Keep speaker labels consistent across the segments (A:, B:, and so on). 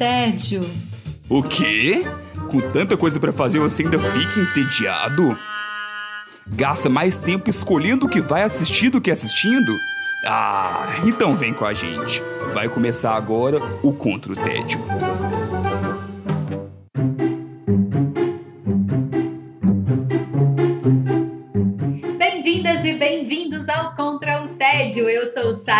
A: tédio.
B: O quê? Com tanta coisa pra fazer você ainda fica entediado? Gasta mais tempo escolhendo o que vai assistir do que assistindo? Ah, então vem com a gente. Vai começar agora o Contra o Tédio.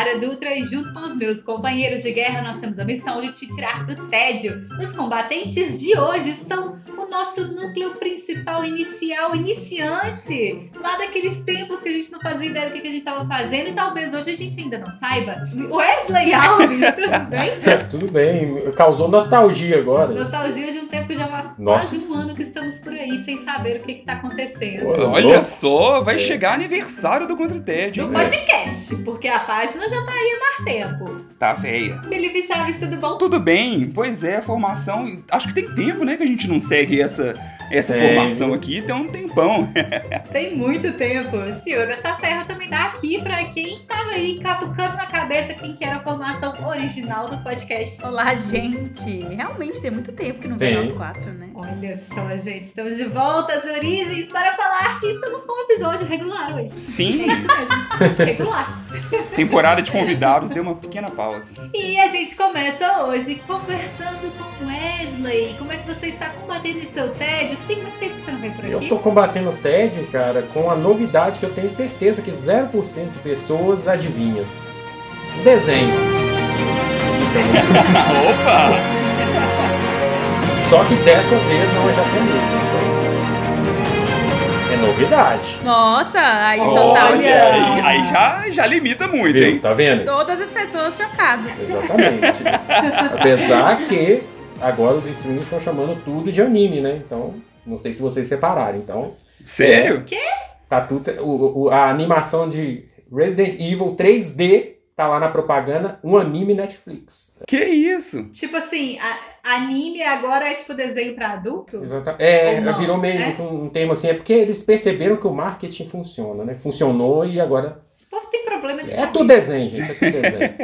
A: Sara Dutra e junto com os meus companheiros de guerra nós temos a missão de te tirar do tédio. Os combatentes de hoje são o nosso núcleo principal inicial, iniciante, lá daqueles tempos que a gente não fazia ideia do que a gente estava fazendo e talvez hoje a gente ainda não saiba. Wesley Alves, tudo bem?
C: Tudo bem, causou nostalgia agora.
A: Nostalgia de tempo que já faz
C: Nossa.
A: quase um ano que estamos por aí sem saber o que está acontecendo.
C: Pô,
B: Olha só, vai chegar aniversário do Contra Tédio.
A: Do podcast, porque a página já tá aí há mais tempo.
B: Tá véia.
A: Felipe Chaves, tudo bom?
B: Tudo bem, pois é, a formação. Acho que tem tempo, né, que a gente não segue essa, essa
C: Tem.
B: formação aqui, tem um tempão.
A: Tem muito tempo. Senhor, essa ferra também dá aqui pra quem tava aí catucando na cabeça quem que era a formação original do podcast.
D: Olá, gente! Realmente tem muito tempo que não
C: Tem.
D: vem nós quatro, né?
A: Olha só, gente, estamos de volta às origens para falar que estamos com um episódio regular hoje. É
B: Sim,
A: isso mesmo, regular.
B: temporada de convidados deu uma pequena pausa.
A: E a gente começa hoje conversando com Wesley. Como é que você está combatendo esse seu tédio? Tem muito tempo que você não vem por
C: Eu
A: aqui.
C: tô combatendo o tédio, cara, com a novidade que eu tenho certeza que 0% de pessoas adivinham. Desenho.
B: Opa!
C: Só que dessa vez não é japonês. então É novidade.
D: Nossa, aí
B: Olha,
D: total.
B: aí, aí já, já limita muito,
C: Viu?
B: hein?
C: Tá vendo?
D: Todas as pessoas chocadas.
C: Exatamente. Apesar que agora os streamers estão chamando tudo de anime, né? Então, não sei se vocês separaram. Então,
B: Sério?
C: Tá tudo. O, o- a animação de Resident Evil 3D tá lá na propaganda, um anime Netflix.
B: Que isso?
A: Tipo assim, a- anime agora é tipo desenho pra adulto?
C: Exata- É,
A: não,
C: virou meio
A: é?
C: que um termo assim, é porque eles perceberam que o marketing funciona, né? Funcionou e agora.
A: Esse povo tem problema de
C: É
A: cabeça.
C: tudo desenho, gente. É tudo desenho.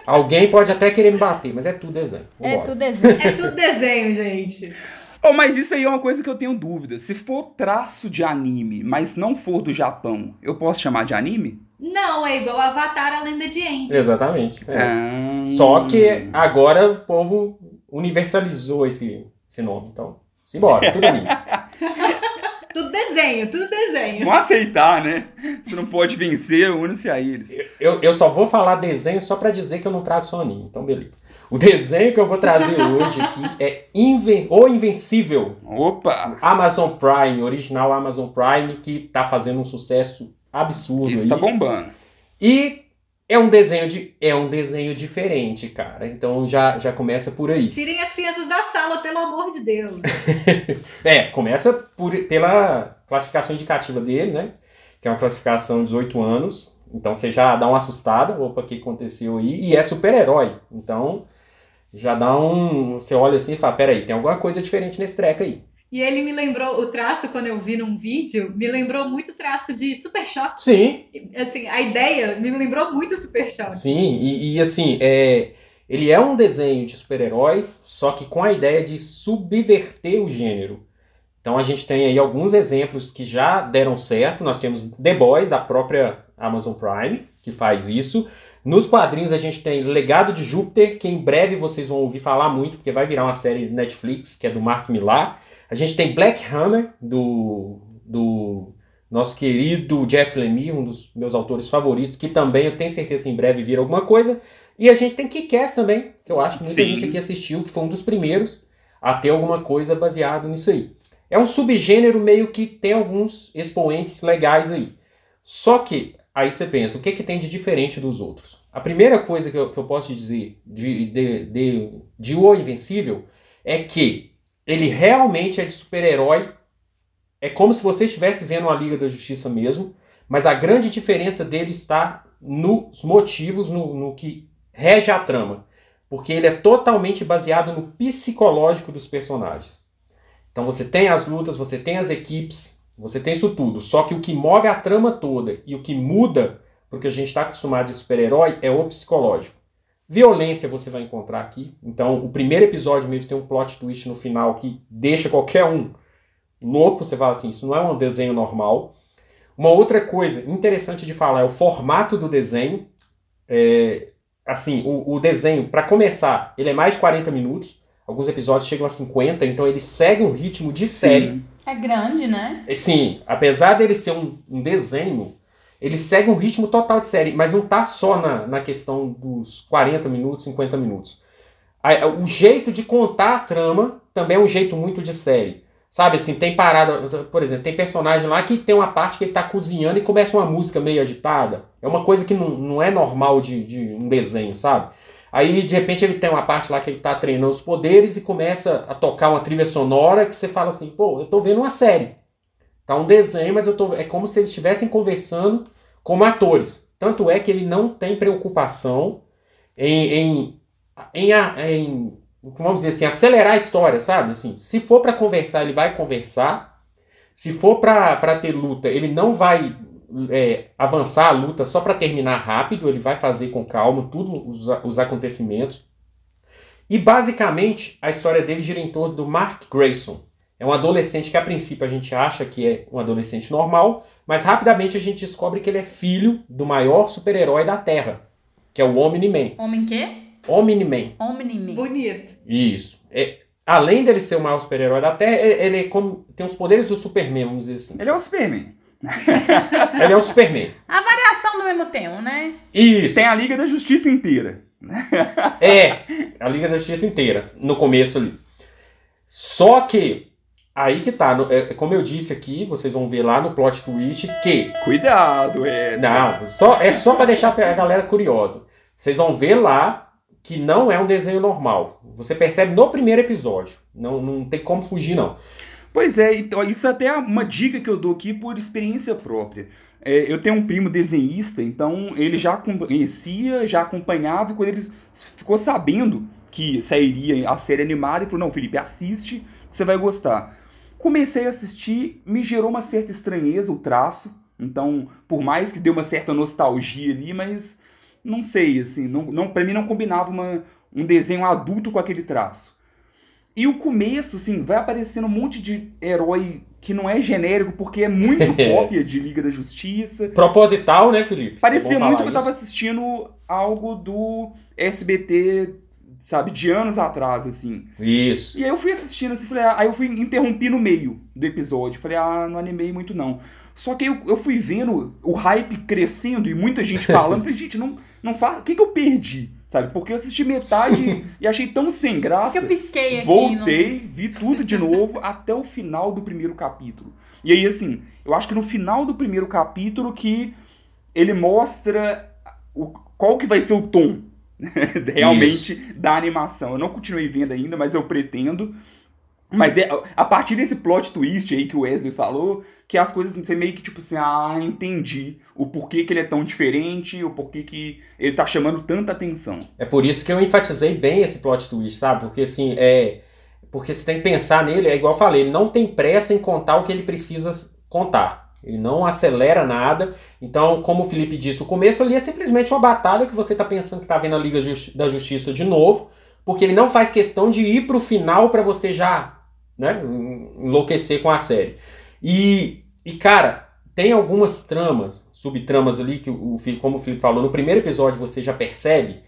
C: Alguém pode até querer me bater, mas é tudo desenho.
D: É
C: Vambora.
D: tudo desenho.
A: É tudo desenho, gente.
B: Oh, mas isso aí é uma coisa que eu tenho dúvida. Se for traço de anime, mas não for do Japão, eu posso chamar de anime?
A: Não, é igual Avatar, a lenda de Aang.
C: Exatamente. é.
B: Ah.
C: Só que agora o povo universalizou esse, esse nome. Então, simbora, tudo anime.
A: Tudo desenho, tudo desenho.
B: Vamos aceitar, né? Você não pode vencer, une-se a eles.
C: Eu, eu só vou falar desenho só pra dizer que eu não trago anime. Então, beleza. O desenho que eu vou trazer hoje aqui é Inven O Invencível.
B: Opa!
C: Amazon Prime, original Amazon Prime, que tá fazendo um sucesso absurdo
B: Isso
C: aí.
B: tá bombando.
C: E é um desenho de é um desenho diferente, cara. Então já já começa por aí.
A: Tirem as crianças da sala, pelo amor de Deus.
C: É, começa por, pela classificação indicativa dele, né? Que é uma classificação de 18 anos. Então você já dá uma assustada, opa, o que aconteceu aí? E é super-herói. Então já dá um. Você olha assim e fala: peraí, tem alguma coisa diferente nesse treco aí.
A: E ele me lembrou, o traço, quando eu vi num vídeo, me lembrou muito o traço de Super Choque.
C: Sim,
A: Assim, a ideia me lembrou muito Super Choque.
C: sim. E, e, assim, é, ele é um desenho de super-herói, só que com a ideia de subverter o gênero. Então a gente tem aí alguns exemplos que já deram certo. Nós temos The Boys, da própria Amazon Prime, que faz isso. Nos quadrinhos a gente tem Legado de Júpiter, que em breve vocês vão ouvir falar muito, porque vai virar uma série Netflix, que é do Mark Millar. A gente tem Black Hammer, do, do nosso querido Jeff Lemire, um dos meus autores favoritos, que também eu tenho certeza que em breve vira alguma coisa. E a gente tem Kick-Ass também, que eu acho que muita
B: Sim.
C: gente aqui assistiu, que foi um dos primeiros a ter alguma coisa baseado nisso aí. É um subgênero meio que tem alguns expoentes legais aí. Só que, aí você pensa, o que, que tem de diferente dos outros? A primeira coisa que eu, que eu posso te dizer de, de, de, de O Invencível é que ele realmente é de super-herói. É como se você estivesse vendo uma Liga da Justiça mesmo, mas a grande diferença dele está nos motivos, no, no que rege a trama. Porque ele é totalmente baseado no psicológico dos personagens. Então você tem as lutas, você tem as equipes, você tem isso tudo. Só que o que move a trama toda e o que muda, porque a gente está acostumado de super-herói, é o psicológico. Violência você vai encontrar aqui. Então, o primeiro episódio mesmo tem um plot twist no final que deixa qualquer um louco. Você fala assim: isso não é um desenho normal. Uma outra coisa interessante de falar é o formato do desenho. É, assim, o, o desenho, para começar, ele é mais de 40 minutos. Alguns episódios chegam a 50, então ele segue um ritmo de série.
D: É grande, né?
C: Sim, apesar dele ser um, um desenho, ele segue um ritmo total de série, mas não tá só na, na questão dos 40 minutos, 50 minutos. A- O jeito de contar a trama também é um jeito muito de série. Sabe assim, tem parada, por exemplo, tem personagem lá que tem uma parte que ele tá cozinhando e começa uma música meio agitada. É uma coisa que não, não é normal de, de um desenho, sabe? Aí, de repente, ele tem uma parte lá que ele tá treinando os poderes e começa a tocar uma trilha sonora que você fala assim, pô, eu tô vendo uma série. Tá um desenho, mas eu tô. É como se eles estivessem conversando como atores. Tanto é que ele não tem preocupação em, em, em, em- vamos dizer assim, acelerar a história, sabe? Assim, se for pra conversar, ele vai conversar. Se for pra ter luta, ele não vai é, avançar a luta só pra terminar rápido, ele vai fazer com calma tudo os, os acontecimentos. E basicamente a história dele gira em torno do Mark Grayson. É um adolescente que a princípio a gente acha que é um adolescente normal, mas rapidamente a gente descobre que ele é filho do maior super-herói da Terra, que é o Omni-Man.
D: Homem quê?
C: Omni-Man.
D: Omni-Man.
A: Bonito.
C: Isso. É, além dele ser o maior super-herói da Terra, ele, ele é como- tem os poderes do Superman, vamos dizer assim.
B: Ele é o Superman.
C: Ele é um Superman.
D: A variação do mesmo tema, né?
C: Isso.
B: Tem a Liga da Justiça inteira.
C: É, a Liga da Justiça inteira, no começo ali. Só que, aí que tá, no- é, como eu disse aqui, vocês vão ver lá no plot twist que.
B: Cuidado, é.
C: Não, só, é só pra deixar a galera curiosa. Vocês vão ver lá que não é um desenho normal. Você percebe no primeiro episódio. Não, não tem como fugir, não.
B: Pois é, então isso é até uma dica que eu dou aqui por experiência própria. É, eu tenho um primo desenhista, então ele já conhecia, já acompanhava, e quando ele ficou sabendo que sairia a série animada, ele falou, não, Felipe, assiste, você vai gostar. Comecei a assistir, me gerou uma certa estranheza o traço, então, por mais que deu uma certa nostalgia ali, mas não sei, assim, não, não, pra mim não combinava uma, um desenho adulto com aquele traço. E o começo, assim, vai aparecendo um monte de herói que não é genérico, porque é muito cópia de Liga da Justiça.
C: Proposital, né, Felipe?
B: Parecia
C: É
B: muito que eu tava assistindo algo do SBT, sabe, de anos atrás, assim.
C: Isso.
B: E aí eu fui assistindo assim, falei, ah, aí eu fui interrompi no meio do episódio. Falei, ah, não animei muito não. Só que aí eu, eu fui vendo o hype crescendo e muita gente falando. falei, gente, não, não faz. O que, que eu perdi? Sabe? Porque eu assisti metade e achei tão sem
D: O
B: graça.
D: que eu pisquei aqui?
B: Voltei, vi tudo de novo até o final do primeiro capítulo. E aí, assim, eu acho que no final do primeiro capítulo que ele mostra o, qual que vai ser o tom realmente da animação. Eu não continuei vendo ainda, mas eu pretendo. Mas é a partir desse plot twist aí que o Wesley falou, que as coisas você meio que tipo assim, ah, entendi o porquê que ele é tão diferente, o porquê que ele tá chamando tanta atenção.
C: É por isso que eu enfatizei bem esse plot twist, sabe? Porque assim, é. Porque você tem que pensar nele, é igual eu falei, ele não tem pressa em contar o que ele precisa contar. Ele não acelera nada. Então, como o Felipe disse, o começo ali é simplesmente uma batalha que você tá pensando que tá vendo a Liga Justi- da Justiça de novo, porque ele não faz questão de ir pro final pra você já, né, enlouquecer com a série. E, e cara, tem algumas tramas, subtramas ali que o, o como o Felipe falou, no primeiro episódio você já percebe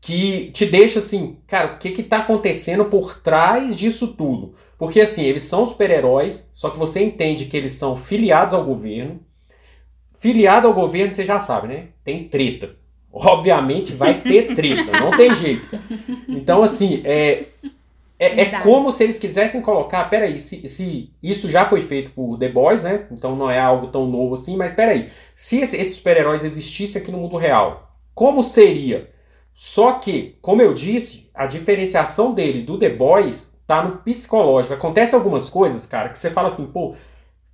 C: que te deixa assim, cara, o que que tá acontecendo por trás disso tudo? Porque assim, eles são super-heróis, só que você entende que eles são filiados ao governo. Filiado ao governo, você já sabe, né? Tem treta. Obviamente vai ter treta, não tem jeito. Então, assim, é, é, é como se eles quisessem colocar, peraí, se, se isso já foi feito por The Boys, né? Então não é algo tão novo assim, mas peraí, se esse- esses super-heróis existissem aqui no mundo real, como seria? Só que, como eu disse, a diferenciação dele do The Boys tá no psicológico. Acontece algumas coisas, cara, que você fala assim, pô,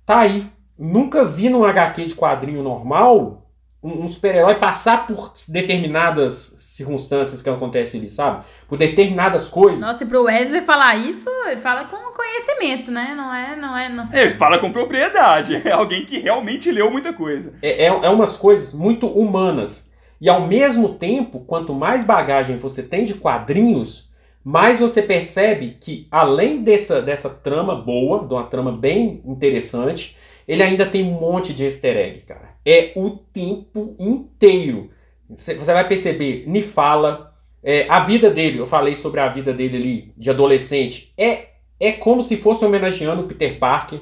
C: tá aí. Nunca vi num HQ de quadrinho normal um, um super-herói passar por determinadas circunstâncias que acontecem ali, sabe? Por determinadas coisas.
D: Nossa, e pro Wesley falar isso, ele fala com conhecimento, né? Não é, não é. Não...
B: É, fala com propriedade. É alguém que realmente leu muita coisa.
C: É, é, é umas coisas muito humanas. E ao mesmo tempo, quanto mais bagagem você tem de quadrinhos, mais você percebe que, além dessa, dessa trama boa, de uma trama bem interessante, ele ainda tem um monte de easter egg, cara. É o tempo inteiro. Você vai perceber, Nifala, é, a vida dele, eu falei sobre a vida dele ali, de adolescente, é, é como se fosse homenageando o Peter Parker.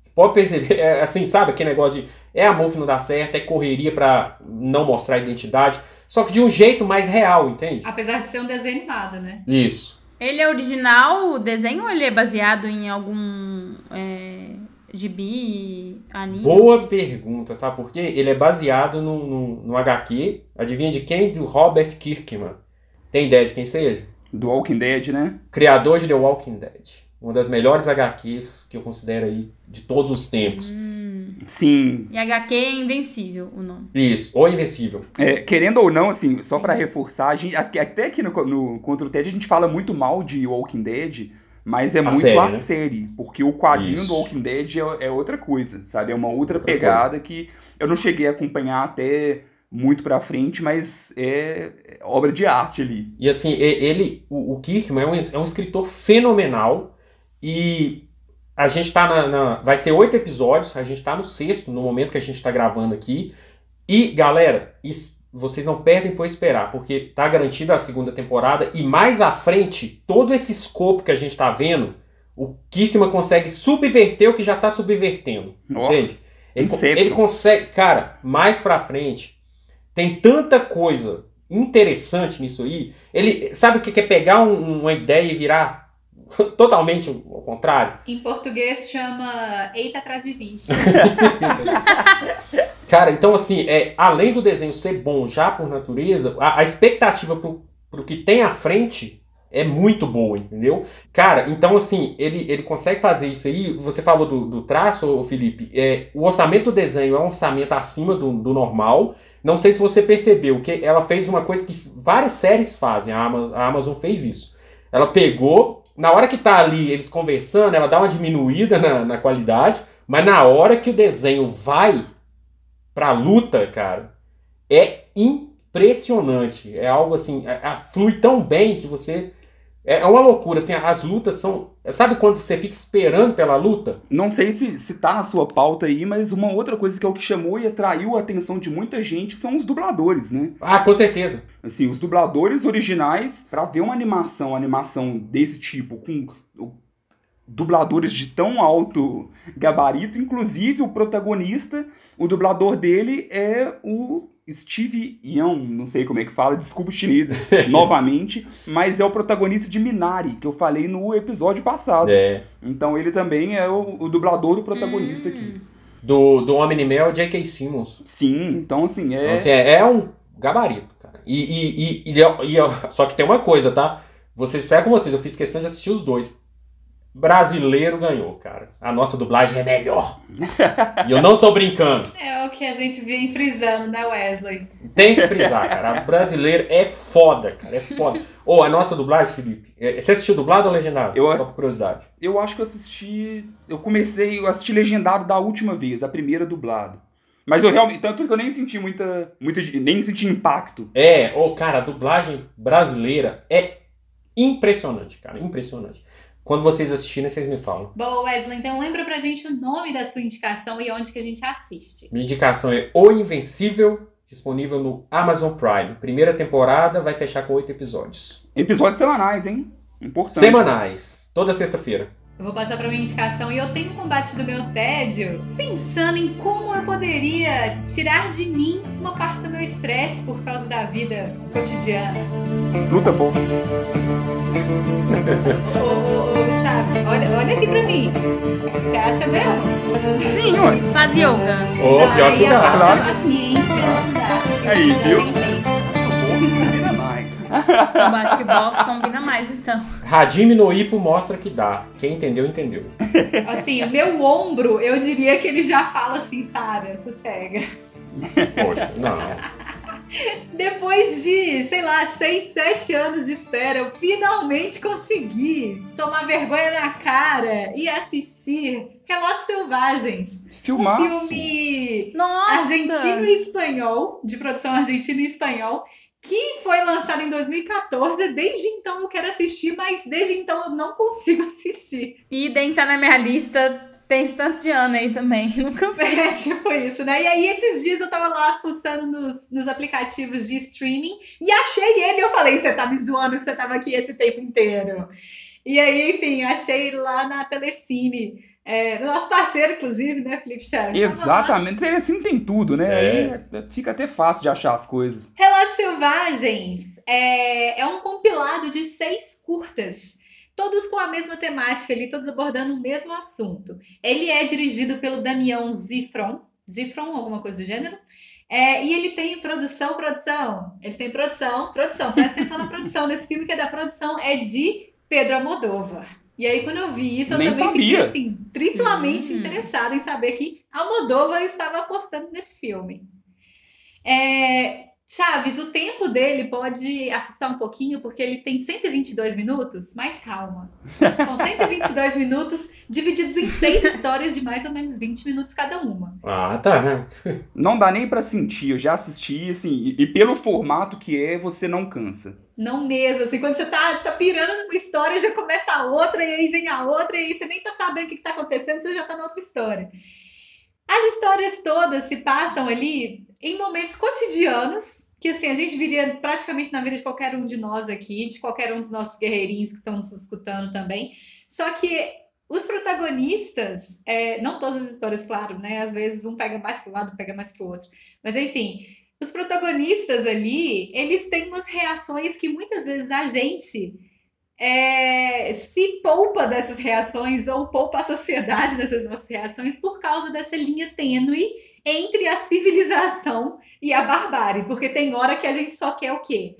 C: Você pode perceber, é, assim, sabe aquele negócio de é amor que não dá certo, é correria pra não mostrar a identidade, só que de um jeito mais real, entende?
A: Apesar de ser um desenho animado, né?
C: Isso.
D: Ele é original, o desenho, ou ele é baseado em algum é, gibi, anime?
C: Boa pergunta, sabe por quê? Ele é baseado no, no, no HQ, adivinha de quem? Do Robert Kirkman. Tem ideia de quem seja?
B: Do Walking Dead, né?
C: Criador de The Walking Dead. Uma das melhores HQs que eu considero aí de todos os tempos.
D: Hum.
B: Sim.
D: E HQ é Invencível, o nome.
C: Isso, O Invencível.
B: É, querendo ou não, assim, só pra reforçar, a gente, até aqui no, no Contra o Ted a gente fala muito mal de Walking Dead, mas é muito
C: série,
B: a
C: né?
B: série, porque o quadrinho
C: Isso.
B: do Walking Dead é, é outra coisa, sabe? É uma outra,
C: Outra
B: pegada que eu não cheguei a acompanhar até muito pra frente, mas é, é obra de arte ali.
C: E assim, ele, o, o Kirkman é um, é um escritor fenomenal e a gente tá na, na- Vai ser oito episódios, a gente tá no sexto, no momento que a gente tá gravando aqui. E, galera, es- vocês não perdem por esperar, porque tá garantida a segunda temporada e mais à frente, todo esse escopo que a gente tá vendo, o Kirkman consegue subverter o que já tá subvertendo.
B: Ó,
C: Entende? Ele, ele consegue, cara, mais pra frente, tem tanta coisa interessante nisso aí. Ele sabe o que que é pegar um- uma ideia e virar totalmente ao contrário?
A: Em português chama Eita atrás de bicho.
C: Cara, então assim, é, além do desenho ser bom já por natureza, a, a expectativa pro, pro que tem à frente é muito boa, entendeu? Cara, então assim, ele, ele consegue fazer isso aí. Você falou do, do traço, Felipe. É, o orçamento do desenho é um orçamento acima do, do normal. Não sei se você percebeu que ela fez uma coisa que várias séries fazem. A Amazon, a Amazon fez isso. Ela pegou, na hora que tá ali eles conversando, ela dá uma diminuída na, na qualidade, mas na hora que o desenho vai pra luta, cara, é impressionante. É algo assim, a, a- flui tão bem que você. É, é uma loucura, assim, as lutas são. Sabe quando você fica esperando pela luta?
B: Não sei se, se tá na sua pauta aí, mas uma outra coisa que é o que chamou e atraiu a atenção de muita gente são os dubladores, né?
C: Ah, com certeza.
B: Assim, os dubladores originais, pra ver uma animação, uma animação desse tipo, com dubladores de tão alto gabarito, inclusive o protagonista, o dublador dele é o Steve Young, não sei como é que fala, desculpa os chineses novamente, mas é o protagonista de Minari, que eu falei no episódio passado.
C: É.
B: Então ele também é o, o dublador do protagonista aqui.
C: Do, do Homem-Animal é o J.K. Simmons.
B: Sim, então assim, é.
C: Então, assim, é, é um gabarito, cara. E, e, e, e, e- e- só que tem uma coisa, tá? Vocês, sério com vocês, eu fiz questão de assistir os dois. Brasileiro ganhou, cara. A nossa dublagem é melhor. e eu não tô brincando.
A: É o que a gente vem frisando, né, Wesley?
C: Tem que frisar, cara. A brasileira é foda, cara. É foda. Ou a nossa dublagem, Felipe. é- Você assistiu dublado ou legendado?
B: Eu
C: Só por curiosidade.
B: Eu acho que eu assisti. Eu comecei, eu assisti legendado da última vez, a primeira dublado. Mas eu realmente. Tanto que eu nem senti muita. muita nem senti impacto.
C: É, ô, cara, a dublagem brasileira é impressionante, cara. Impressionante. Quando vocês assistirem, vocês me falam.
A: Boa, Wesley, então lembra pra gente o nome da sua indicação e onde que a gente assiste.
C: Minha indicação é O Invencível, disponível no Amazon Prime. Primeira temporada vai fechar com oito episódios.
B: Episódios semanais, hein? Importante.
C: Semanais, toda sexta-feira.
A: Eu vou passar pra minha indicação e eu tenho combatido meu tédio pensando em como eu poderia tirar de mim uma parte do meu estresse por causa da vida cotidiana.
B: Luta boxe.
A: Ô, ô, ô, Chaves, olha, olha aqui pra mim. Você acha mesmo?
B: Sim, ué.
D: Faz yoga.
C: Ô,
A: Não,
C: pior
A: aí
C: que
A: a parte
C: dá.
A: da paciência não dá.
B: Aí, viu?
A: Entendi.
B: Boxe combina mais.
D: Eu acho que box combina mais, então.
C: Hajime no Ippo mostra que dá. Quem entendeu, entendeu.
A: Assim, o meu ombro, eu diria que ele já fala assim, Sara, sossega.
C: Poxa, não.
A: Depois de, sei lá, 6, 7 anos de espera, eu finalmente consegui tomar vergonha na cara e assistir Relatos Selvagens.
B: Filmaço.
A: Um filme
D: Nossa!
A: argentino e espanhol, de produção argentina e espanhol, que foi lançado em 2014. Desde então eu quero assistir, mas desde então eu não consigo assistir.
D: Idem tá na minha lista. Tem esse tanto de ano aí também. Nunca vi.
A: É tipo isso, né? E aí esses dias eu tava lá fuçando nos, nos aplicativos de streaming e achei ele. Eu falei, você tá me zoando que você tava aqui esse tempo inteiro. E aí, enfim, achei lá na Telecine. É, nosso parceiro, inclusive, né, Felipe Chaves?
B: Exatamente. Assim tem tudo, né?
C: É.
B: Aí fica até fácil de achar as coisas.
A: Relatos Selvagens é, é um compilado de seis curtas, todos com a mesma temática ali, todos abordando o mesmo assunto. Ele é dirigido pelo Damião Zifron, Zifron, alguma coisa do gênero. É, e ele tem produção, produção. Ele tem produção, produção. Presta atenção na produção desse filme, que é da produção, é de Pedro Almodóvar. E aí, quando eu vi isso, eu
B: Nem
A: também
B: sabia.
A: fiquei assim, triplamente
D: Hum.
A: interessada em saber que Almodóvar estava apostando nesse filme. É, Chaves, o tempo dele pode assustar um pouquinho, porque ele tem 122 minutos, mas calma. São 122 minutos divididos em seis histórias de mais ou menos 20 minutos cada uma.
C: Ah, tá.
B: Não dá nem pra sentir, eu já assisti, assim, e, e pelo formato que é, você não cansa.
A: Não mesmo, assim, quando você tá, tá pirando numa história, já começa a outra, e aí vem a outra, e aí você nem tá sabendo o que, que tá acontecendo, você já tá na outra história. As histórias todas se passam ali em momentos cotidianos, que assim, a gente viria praticamente na vida de qualquer um de nós aqui, de qualquer um dos nossos guerreirinhos que estão nos escutando também. Só que os protagonistas, é, não todas as histórias, claro, né? Às vezes um pega mais para um lado, pega mais para o outro. Mas enfim, os protagonistas ali, eles têm umas reações que muitas vezes a gente é, se poupa dessas reações ou poupa a sociedade dessas nossas reações por causa dessa linha tênue entre a civilização e a barbárie. Porque tem hora que a gente só quer o quê?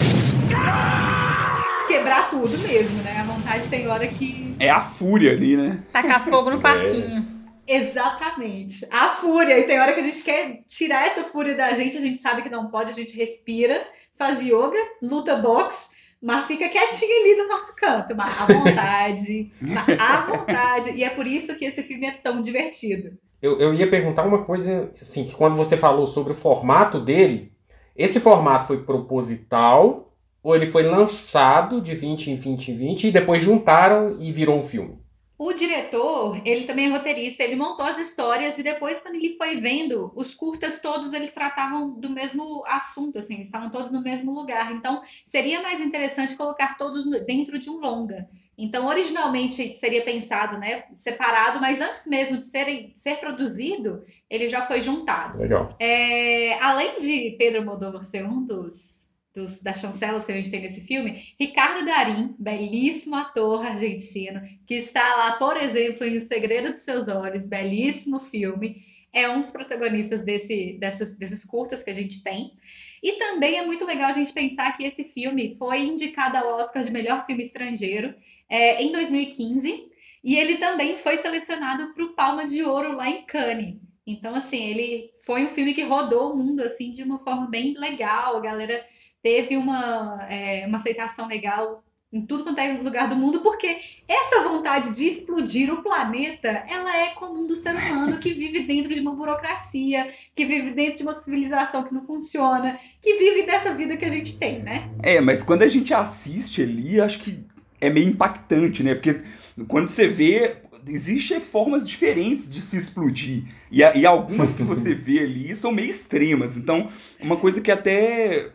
A: Quebrar tudo mesmo, né? A vontade tem hora que
B: É a fúria ali, né?
D: Tacar fogo no parquinho.
A: Exatamente. A fúria. E tem hora que a gente quer tirar essa fúria da gente, a gente sabe que não pode, a gente respira, faz yoga, luta boxe, mas fica quietinho ali no nosso canto. Mas à vontade. à vontade. E é por isso que esse filme é tão divertido.
C: Eu, eu ia perguntar uma coisa, assim, que quando você falou sobre o formato dele, esse formato foi proposital ou ele foi lançado de 20 em 20 em 20 e depois juntaram e virou um filme?
A: O diretor, ele também é roteirista, ele montou as histórias e depois, quando ele foi vendo, os curtas todos eles tratavam do mesmo assunto, assim, estavam todos no mesmo lugar. Então, seria mais interessante colocar todos dentro de um longa. Então, originalmente seria pensado, né, separado, mas antes mesmo de serem, ser produzido, ele já foi juntado.
C: Legal.
A: É, além de Pedro Moldova ser um dos, dos- das chancelas que a gente tem nesse filme, Ricardo Darim, belíssimo ator argentino, que está lá, por exemplo, em O Segredo dos Seus Olhos, belíssimo filme, é um dos protagonistas desse, dessas, desses curtas que a gente tem. E também é muito legal a gente pensar que esse filme foi indicado ao Oscar de melhor filme estrangeiro é, em 2015. E ele também foi selecionado para o Palma de Ouro lá em Cannes. Então, assim, ele foi um filme que rodou o mundo, assim, de uma forma bem legal. A galera teve uma, é, uma aceitação legal em tudo quanto é lugar do mundo, porque essa vontade de explodir o planeta, ela é comum do ser humano que vive dentro de uma burocracia, que vive dentro de uma civilização que não funciona, que vive dessa vida que a gente tem, né?
B: É, mas quando a gente assiste ali, acho que é meio impactante, né? Porque quando você vê, existem formas diferentes de se explodir. E, e algumas que você vê ali são meio extremas. Então, uma coisa que até.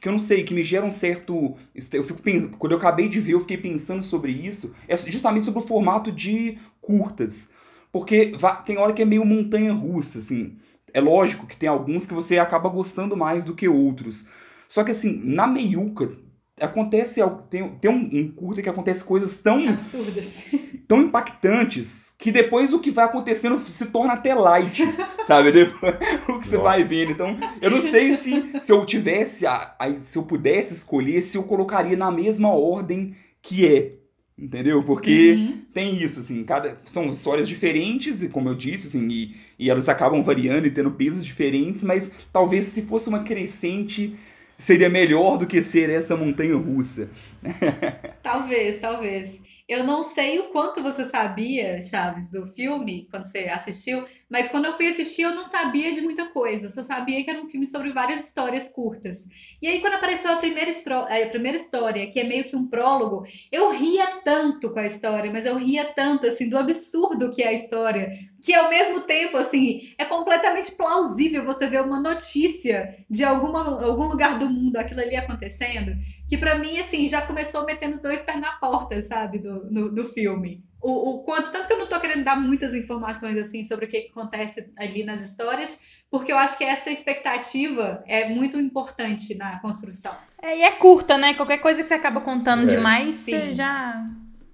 B: Que eu não sei, que me gera um certo. Eu fico pens- Quando eu acabei de ver, eu fiquei pensando sobre isso. É justamente sobre o formato de curtas. Porque tem hora que é meio montanha russa, assim. É lógico que tem alguns que você acaba gostando mais do que outros. Só que assim, na meiuca, acontece. Tem, tem um, um curta que acontece coisas tão,
A: Absurdas.
B: tão impactantes que depois o que vai acontecendo se torna até light, sabe? Depois, o que você
C: Nossa.
B: vai vendo. Então, eu não sei se, se eu tivesse, a, a- se eu pudesse escolher, se eu colocaria na mesma ordem que é. Entendeu? Porque
A: Uhum.
B: tem isso, assim, cada, são histórias diferentes, e como eu disse, assim, e, e elas acabam variando e tendo pesos diferentes, mas talvez se fosse uma crescente, seria melhor do que ser essa montanha russa.
A: Talvez, talvez. Eu não sei o quanto você sabia, Chaves, do filme, quando você assistiu, mas quando eu fui assistir eu não sabia de muita coisa. Eu só sabia que era um filme sobre várias histórias curtas. E aí, quando apareceu a primeira, a primeira história, que é meio que um prólogo, eu ria tanto com a história, mas eu ria tanto, assim, do absurdo que é a história, que ao mesmo tempo, assim, é completamente plausível você ver uma notícia de alguma, algum lugar do mundo, aquilo ali acontecendo, que para mim, assim, já começou metendo dois pés na porta, sabe, do, no, do filme. O, o quanto, tanto que eu não tô querendo dar muitas informações, assim, sobre o que, que acontece ali nas histórias, porque eu acho que essa expectativa é muito importante na construção.
D: É, e é curta, né? Qualquer coisa que você acaba contando
C: É.
D: demais,
A: Sim.
D: você já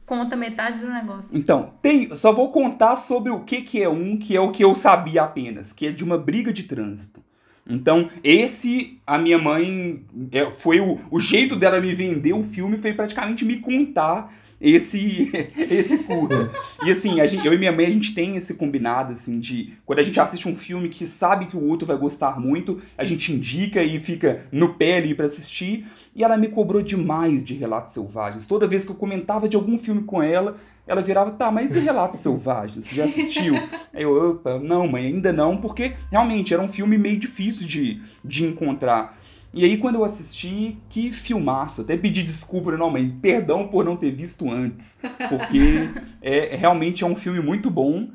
D: conta metade do negócio.
B: Então, tem, só vou contar sobre o que, que é um, que é o que eu sabia apenas, que é de uma briga de trânsito. Então, esse, a minha mãe, é, foi o, o jeito dela me vender o filme, foi praticamente me contar esse, esse curta. E assim, gente- eu e minha mãe, a gente tem esse combinado, assim, de quando a gente assiste um filme que sabe que o outro vai gostar muito, a gente indica e fica no pé ali pra assistir. E ela me cobrou demais de Relatos Selvagens. Toda vez que eu comentava de algum filme com ela, ela virava, tá, mas e Relatos Selvagens? Você já assistiu? Aí eu, opa, não, mãe, ainda não, porque realmente era um filme meio difícil de, de encontrar. E aí, quando eu assisti, que filmaço. Até pedi desculpa, não, mãe, perdão por não ter visto antes. Porque é, realmente é um filme muito bom.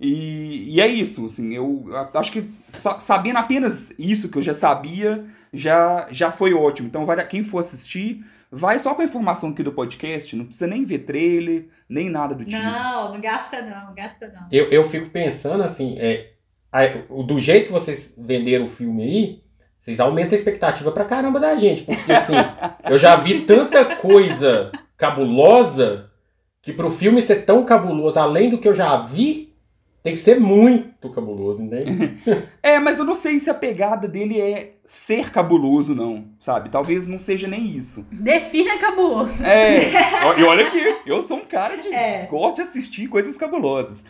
B: E, e é isso, assim, eu acho que sa- sabendo apenas isso que eu já sabia, já, já foi ótimo. Então, vale a- quem for assistir, vai só com a informação aqui do podcast, não precisa nem ver trailer, nem nada do tipo.
A: Não, não gasta não, gasta não.
C: Eu, eu fico pensando assim, é, do jeito que vocês venderam o filme aí, vocês aumentam a expectativa pra caramba da gente. Porque assim, eu já vi tanta coisa cabulosa que pro filme ser tão cabuloso, além do que eu já vi, tem que ser muito cabuloso, entende?
B: É, mas eu não sei se a pegada dele é ser cabuloso, não, sabe? Talvez não seja nem isso.
D: Defina cabuloso.
B: É, e olha que eu sou um cara de.
A: É.
B: Gosto de assistir coisas cabulosas.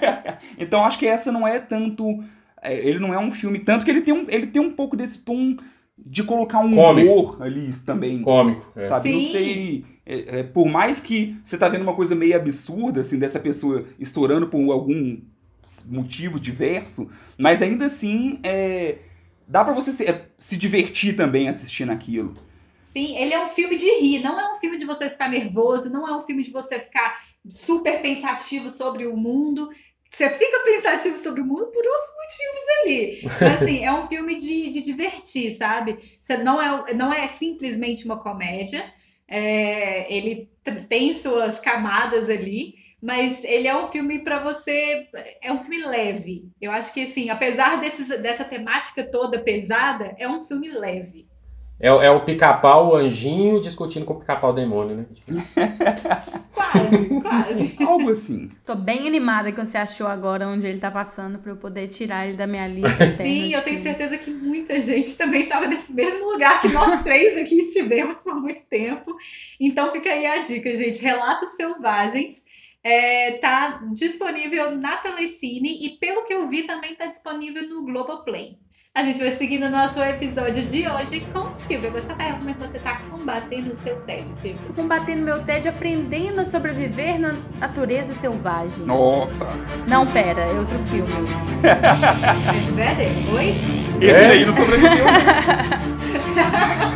B: então acho que essa não é tanto. É, ele não é um filme. Tanto que ele tem um, ele tem um pouco desse tom de colocar um
C: Cômico.
B: humor ali também.
C: Cômico. é.
B: Sabe? Não
A: Sim.
B: sei. é, é, por mais que você tá vendo uma coisa meio absurda, assim, dessa pessoa estourando por algum motivo diverso, mas ainda assim é, dá pra você se, é, se divertir também assistindo aquilo.
A: Sim, ele é um filme de rir, não é um filme de você ficar nervoso, não é um filme de você ficar super pensativo sobre o mundo. Você fica pensativo sobre o mundo por outros motivos ali. Mas, assim, é um filme de, de divertir, sabe? Você não, é, não é simplesmente uma comédia. É, ele tem suas camadas ali, mas ele é um filme pra você. É um filme leve. Eu acho que, assim, apesar desses, dessa temática toda pesada, é um filme leve.
C: É, é o pica-pau, o anjinho discutindo com o pica-pau demônio, né?
A: Quase, quase.
B: Algo assim.
D: Tô bem animada que você achou agora onde ele tá passando pra eu poder tirar ele da minha lista.
A: Sim, eu tenho certeza que muita gente também estava nesse mesmo lugar que nós três aqui estivemos por muito tempo. Então fica aí a dica, gente. Relatos Selvagens. É, tá disponível na Telecine e pelo que eu vi também tá disponível no Globoplay. A gente vai seguindo o nosso episódio de hoje com Silvia Gostaferro. Como é que você tá combatendo o seu tédio, Silvia?
D: Tô combatendo meu TED aprendendo a sobreviver na natureza selvagem.
B: Opa!
D: Não, pera, é outro filme esse.
A: Ed Vedder? Oi?
B: Esse
C: É?
B: daí não sobreviveu.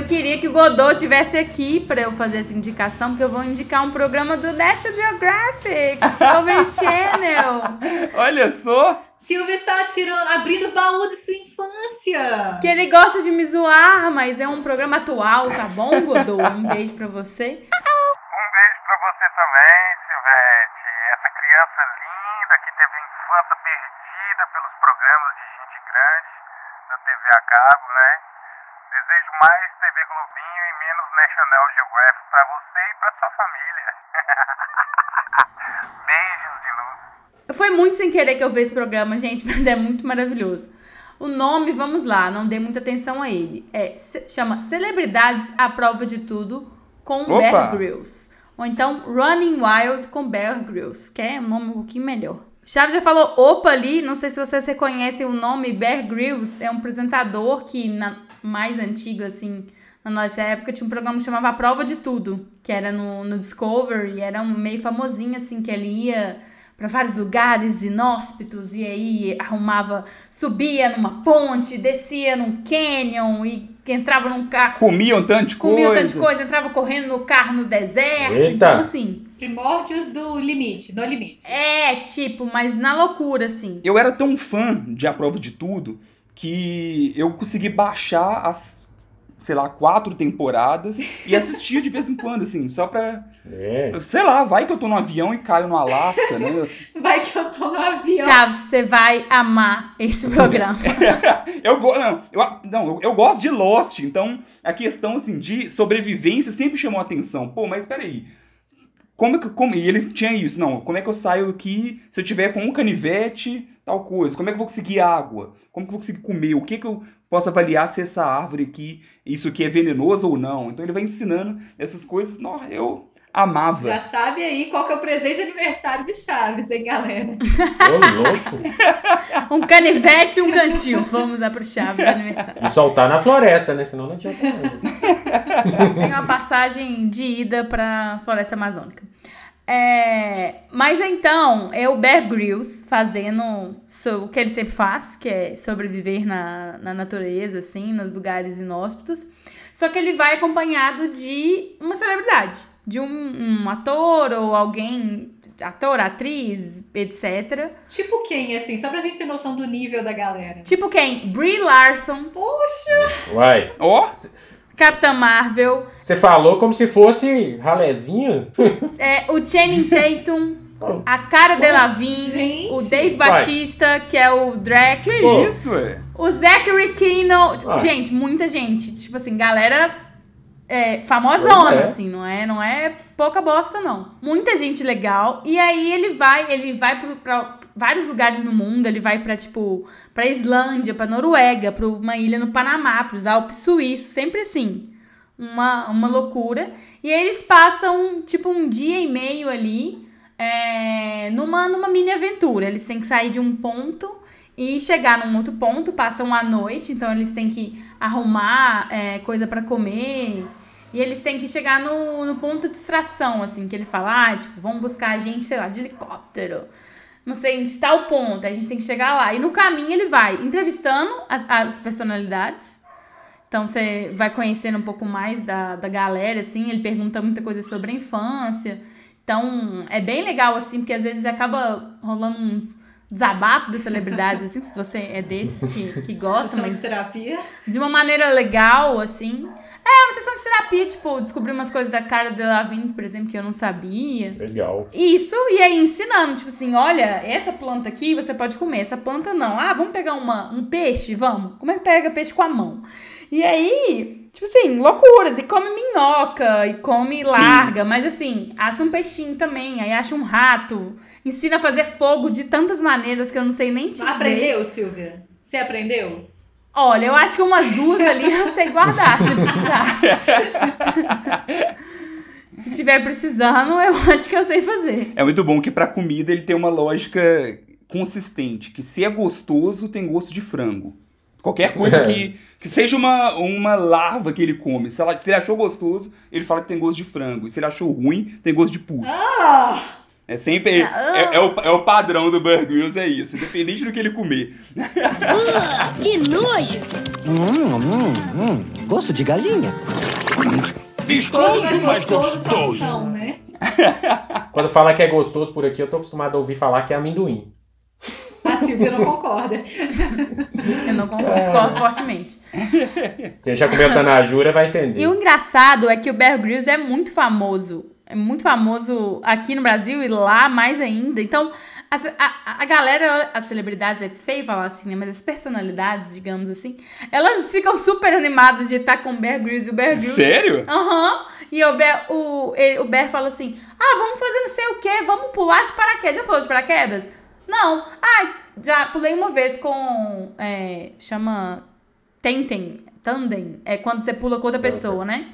D: Eu queria que o Godot tivesse aqui pra eu fazer essa indicação, porque eu vou indicar um programa do National Geographic, Discovery Channel.
B: Olha só!
A: Silvia está tirando, abrindo o baú de sua infância.
D: Que ele gosta de me zoar, mas é um programa atual, tá bom, Godot? Um beijo pra você.
E: Um beijo pra você também, Silvete. Essa criança linda que teve a infância perdida pelos programas de gente grande da TV a cabo, né? Desejo mais TV Globinho e menos National Geographic pra você e pra sua família. Beijos de luz.
D: Foi muito sem querer que eu vi esse programa, gente, mas é muito maravilhoso. O nome, vamos lá, não dê muita atenção a ele. É, chama Celebridades à Prova de Tudo com
B: Opa!
D: Bear Grylls. Ou então Running Wild com Bear Grylls, que é um nome um pouquinho melhor. Chaves já falou opa ali, não sei se vocês reconhecem o nome Bear Grylls, é um apresentador que na mais antigo assim na nossa época tinha um programa que chamava A Prova de Tudo, que era no, no Discovery, e era um meio famosinho, assim, que ele ia para vários lugares inóspitos e aí arrumava, subia numa ponte, descia num canyon e entrava num carro,
B: Comia um tanto de
D: comia
B: coisa.
D: um tanto de coisa, entrava correndo no carro no deserto.
C: Eita.
D: Então, assim,
A: Primórdios do limite, no limite.
D: é tipo, mas na loucura, assim.
B: Eu era tão fã de A Prova de Tudo que eu consegui baixar as, sei lá, quatro temporadas e assistia de vez em quando, assim, só pra.
C: É.
B: Sei lá, vai que eu tô no avião e caio no Alasca, né?
A: Vai que eu tô no avião.
D: Chaves, você vai amar esse programa.
B: eu, não, eu, não eu, eu gosto de Lost, então a questão assim de sobrevivência sempre chamou a atenção. Pô, mas peraí. Como é que. Como, e eles tinham isso, não. Como é que eu saio aqui se eu tiver com um canivete, tal coisa? Como é que eu vou conseguir água? Como que eu vou conseguir comer? O que que eu posso avaliar se essa árvore aqui, isso aqui é venenoso ou não? Então ele vai ensinando essas coisas. Não, eu amava.
A: Já sabe aí qual que é o presente de aniversário de Chaves, hein, galera?
C: Ô, louco.
D: Um canivete e um cantil. Vamos dar pro Chaves de aniversário.
C: E soltar na floresta, né? Senão não adianta nada.
D: Tem uma passagem de ida pra Floresta Amazônica. É, mas então, é o Bear Grylls fazendo o que ele sempre faz, que é sobreviver na, na natureza, assim, nos lugares inóspitos. Só que ele vai acompanhado de uma celebridade, de um, um ator ou alguém, ator, atriz, etc.
A: Tipo quem, assim, só pra gente ter noção do nível da galera.
D: Tipo quem? Brie Larson,
A: Poxa!
C: Uai.
B: Ó,
D: Capitã Marvel,
C: Você falou como se fosse ralezinho?
D: é, o Channing Tatum, a Cara Delevingne,
A: Gente.
D: o Dave
C: Vai.
D: Batista, que é o Drax,
B: que isso, é?
D: o Zachary Quino.
C: Vai.
D: Gente, muita gente. Tipo assim, galera é, famosona,
C: é.
D: assim, não é, não é pouca bosta, não. Muita gente legal. E aí ele vai, ele vai pro, pra vários lugares no mundo. Ele vai pra, tipo, pra Islândia, pra Noruega, pra uma ilha no Panamá, pros Alpes Suíços, sempre assim. Uma, uma loucura. E aí eles passam, tipo, um dia e meio ali é, numa, numa mini aventura. Eles têm que sair de um ponto e chegar num outro ponto, passam a noite, então eles têm que arrumar é, coisa pra comer. E eles têm que chegar no, no ponto de extração, assim, que ele fala, ah, tipo, vamos buscar a gente, sei lá, de helicóptero. Não sei, de tal ponto, a gente tem que chegar lá. E no caminho ele vai entrevistando as, as personalidades. Então você vai conhecendo um pouco mais da, da galera, assim, ele pergunta muita coisa sobre a infância. Então é bem legal, assim, porque às vezes acaba rolando uns desabafos das celebridades, assim, se você é desses que, que gosta,
A: Sessão
D: mas
A: de terapia.
D: de uma maneira legal, assim. É, uma sessão de terapia, tipo, descobrir umas coisas da cara de Lavigne, por exemplo, que eu não sabia.
C: Legal.
D: Isso, e aí ensinando, tipo assim, olha, essa planta aqui você pode comer, essa planta não. Ah, vamos pegar uma, um peixe? Vamos. Como é que pega peixe com a mão? E aí, tipo assim, loucuras. E come minhoca, e come larga, mas assim, assa um peixinho também, aí acha um rato. Ensina a fazer fogo de tantas maneiras que eu não sei nem te dizer.
A: Aprendeu, Silvia? Você aprendeu?
D: Olha, eu acho que umas duas ali eu sei guardar, se precisar. se tiver precisando, eu acho que eu sei fazer.
B: É muito bom que pra comida ele tem uma lógica consistente, que se é gostoso, tem gosto de frango. Qualquer coisa que, que seja uma, uma larva que ele come, se, ela- se ele achou gostoso, ele fala que tem gosto de frango. E se ele achou ruim, tem gosto de pus.
A: Ah!
B: É sempre.
D: Ah.
B: É, é o, é o padrão do Burger Grills, é isso. Independente do que ele comer.
F: Que nojo!
G: Hum, hum, hum. Gosto de galinha.
A: Viscoso, mas gostoso, né?
C: Quando fala que é gostoso por aqui, eu tô acostumado a ouvir falar que é amendoim.
A: A Silvia não concorda.
D: Eu não con- discordo fortemente.
C: Quem já comeu tanajura vai entender.
D: E o engraçado é que o Bear Grylls é muito famoso. É muito famoso aqui no Brasil e lá mais ainda. Então, as- a, a galera, as celebridades, é feio falar assim, né? Mas as personalidades, digamos assim, elas ficam super animadas de estar com o Bear Grylls. E o Bear Grylls
B: Sério?
D: Aham. E o Bear, o, ele- o Bear fala assim: Ah, vamos fazer não sei o quê, vamos pular de paraquedas. Já pulou de paraquedas? Não. Ah, já pulei uma vez com. é, chama. Tentem. Tandem. É quando você pula com outra pessoa, né?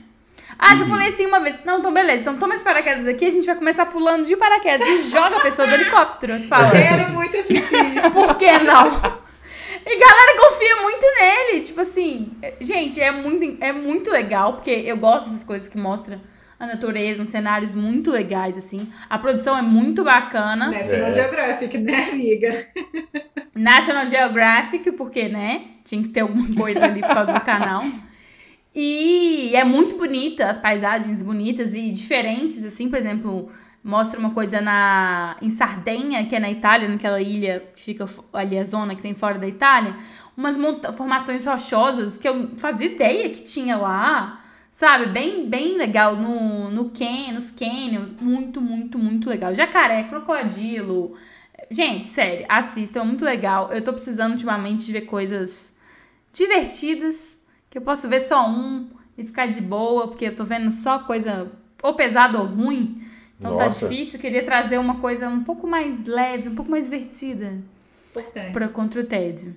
D: Ah, já pulei sim uma vez. Não, então beleza. Então toma esse paraquedas aqui, a gente vai começar pulando de paraquedas e joga a pessoa do helicóptero. Você fala.
A: Quero muito assistir isso.
D: Por que não? E galera confia muito nele. Tipo assim, gente, é muito, é muito legal, porque eu gosto dessas coisas que mostram a natureza, uns cenários muito legais, assim. A produção é muito bacana.
A: National
C: É.
A: Geographic, né, amiga?
D: National Geographic, porque, né? Tinha que ter alguma coisa ali por causa do canal. E é muito bonita, as paisagens bonitas e diferentes, assim, por exemplo, mostra uma coisa na em Sardenha, que é na Itália, naquela ilha que fica ali a zona que tem fora da Itália, umas formações rochosas que eu fazia ideia que tinha lá. Sabe, bem, bem legal no, no can, nos canyons, muito, muito, muito legal. Jacaré, crocodilo, Gente, sério, assistam, é muito legal. Eu tô precisando ultimamente de ver coisas divertidas, que eu posso ver só um e ficar de boa, porque eu tô vendo só coisa ou pesada ou ruim. Então tá
C: Nossa.
D: difícil. Eu queria trazer uma coisa um pouco mais leve, um pouco mais divertida
A: Importante.
D: pra contra o tédio.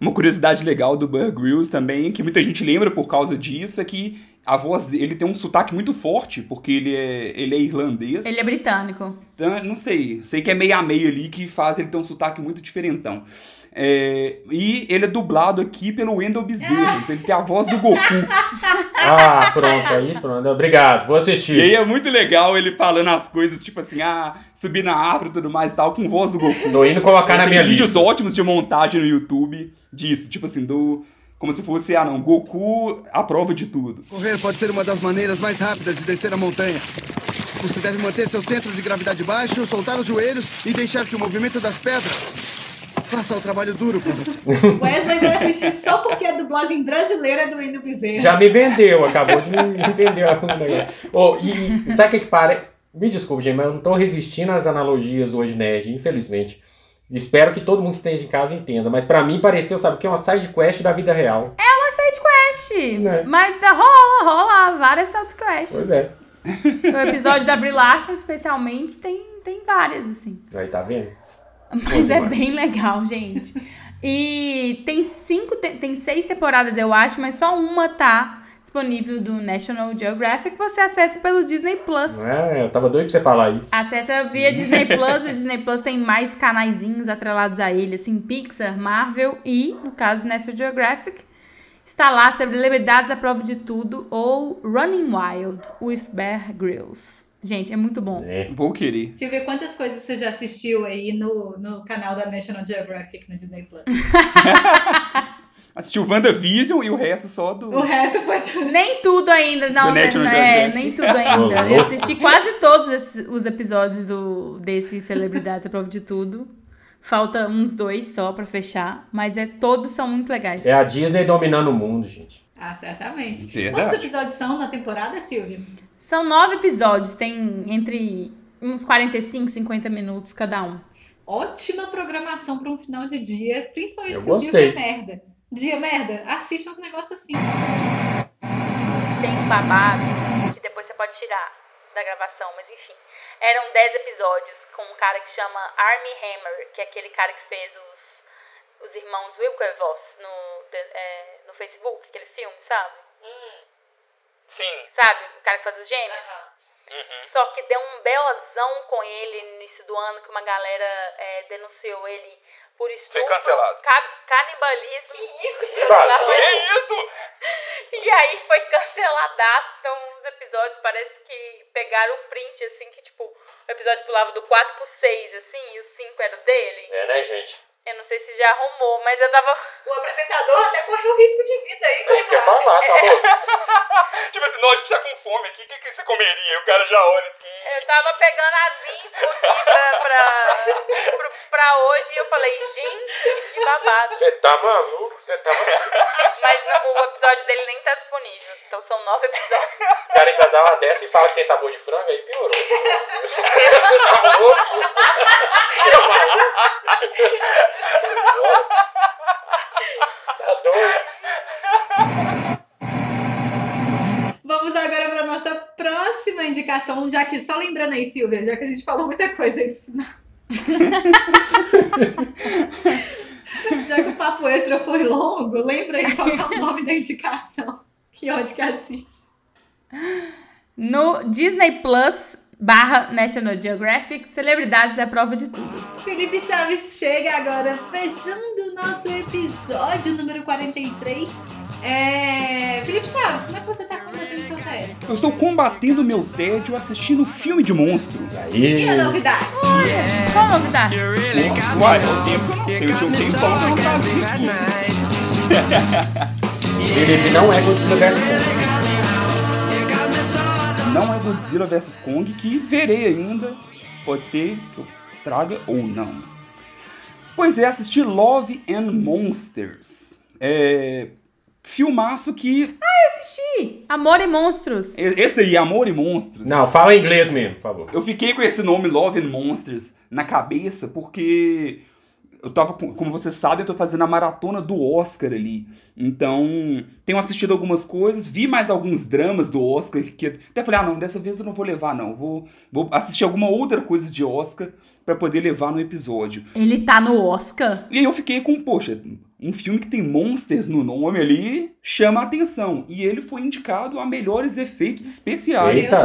B: Uma curiosidade legal do Bear Grylls também, que muita gente lembra por causa disso, é que a voz dele tem um sotaque muito forte, porque ele é, ele é irlandês.
D: Ele é britânico.
B: Então, não sei, sei que é meio a meio ali que faz ele ter um sotaque muito diferentão. É, e ele é dublado aqui pelo Wendell Bezerra, então ele tem a voz do Goku.
C: Ah, pronto, aí pronto. Obrigado, vou assistir.
B: E aí é muito legal ele falando as coisas, tipo assim, ah, subir na árvore e tudo mais e tal, com voz do Goku.
C: Tô indo colocar na
B: Tem
C: minha
B: vídeos
C: lista.
B: ótimos de montagem no YouTube disso, tipo assim, do. Como se fosse, ah não, Goku à prova de tudo.
H: Correr pode ser uma das maneiras mais rápidas de descer a montanha. Você deve manter seu centro de gravidade baixo, soltar os joelhos e deixar que o movimento das pedras faça o trabalho duro pra você.
A: Wesley vai assistir só porque a dublagem brasileira é do Wendel Bezerra.
C: Já me vendeu, acabou de me vender o negócio. Oh, e sabe o que que para? Me desculpe, gente, mas eu não tô resistindo às analogias hoje, nerd, infelizmente. Espero que todo mundo que esteja em casa entenda, mas pra mim pareceu, sabe, o que é uma side quest da vida real.
D: Uma side quest.
C: Né?
D: Mas tá, rola, rola várias side quests.
C: Pois é.
D: O episódio da Brie Larson, especialmente, tem, tem várias, assim.
C: Aí tá vendo?
D: Mas é bem legal, gente. E tem cinco, te- tem seis temporadas, eu acho, mas só uma tá disponível do National Geographic. Você acessa pelo Disney Plus.
C: É? Eu tava doido pra você falar isso.
D: Acessa via Disney Plus. O Disney Plus tem mais canaizinhos atrelados a ele, assim, Pixar, Marvel e, no caso, National Geographic. Está lá, celebridades à prova de tudo ou Running Wild with Bear Grylls. Gente, é muito bom.
C: É.
B: Vou querer.
A: Silvia, quantas coisas você já assistiu aí no, no canal da National Geographic no Disney Plus?
B: Assistiu WandaVision e o resto só do.
A: O resto foi tudo.
D: Nem tudo ainda, não, né? É, nem tudo ainda. Eu assisti quase todos esses- os episódios do, desse Celebridades à Prova de Tudo. Falta uns dois só pra fechar, mas é todos são muito legais.
C: É a Disney dominando o mundo, gente.
A: Ah, certamente.
B: Verdade.
A: Quantos episódios são na temporada, Silvia?
D: São nove episódios, tem entre uns 45, 50 minutos cada um.
A: Ótima programação pra um final de dia, principalmente
C: Eu
A: se o dia foi merda. Dia merda, assista uns negócios assim.
D: Tem um babado que depois você pode tirar da gravação, mas enfim. Eram 10 episódios com um cara que chama Armie Hammer, que é aquele cara que fez os, os irmãos Wilkervoss no, é, no Facebook, aquele filme, sabe?
E: Sim.
D: Sabe? O cara que faz os gêmeos. Só que deu um belozão com ele no início do ano, que uma galera é, denunciou ele por estupro,
E: cancelado.
D: ca- canibalismo.
C: Cara,
E: É isso!
D: E aí foi canceladaço. Então, os episódios parece que pegaram o print, assim, que tipo, o episódio pulava do 4 pro 6, assim, e o 5 era dele.
C: É, né, gente?
D: Eu não sei se já arrumou, mas eu tava. O apresentador até correu risco de vida aí.
C: É isso que eu ia falar, tá louco?
E: tipo assim, não, a gente tá com fome aqui, o que, que você comeria? O cara já olha assim.
D: Eu tava pegando as infos aqui pra, pra, pra, pra hoje e eu falei, gente, que babado.
C: Você tá maluco? Você tá maluco?
D: Mas o episódio dele nem tá disponível. Então são nove episódios.
C: O cara ainda dá uma dessa e fala que tem sabor de frango, aí piorou. Tá louco? É maluco? Tá doido?
A: Vamos agora para nossa próxima indicação, já que, só lembrando aí, Silvia, já que a gente falou muita coisa aí no final. já que o papo extra foi longo, lembra aí qual é o nome da indicação. Que onde que assiste.
D: No Disney Plus, barra National Geographic, celebridades é a prova de tudo.
A: Felipe Chaves chega agora fechando o nosso episódio número 43. É... Felipe Chaves, como é que você tá combatendo seu tédio?
B: Eu estou combatendo meu tédio assistindo filme de monstro.
A: E a
C: Aí,
A: novidade?
D: Qual a novidade?
B: Uai, é o tempo que eu não tenho, um eu não faço isso.
C: Felipe não é Godzilla vs Kong.
B: Não é Godzilla vs Kong que verei ainda. Pode ser que eu traga ou não. Pois é, assisti Love and Monsters. É. Filmaço que.
D: Assisti! Amor e Monstros.
B: Esse aí, Amor e Monstros.
C: Não, fala em inglês mesmo, por favor.
B: Eu fiquei com esse nome Love and Monsters na cabeça porque eu tava, com- como você sabe, eu tô fazendo a maratona do Oscar ali. Então, tenho assistido algumas coisas, vi mais alguns dramas do Oscar que até falei, ah, não, dessa vez eu não vou levar não, vou, vou assistir alguma outra coisa de Oscar pra poder levar no episódio.
D: Ele tá no Oscar.
B: E aí eu fiquei com, poxa, um filme que tem monsters no nome ali chama a atenção. E ele foi indicado a melhores efeitos especiais
C: Eita.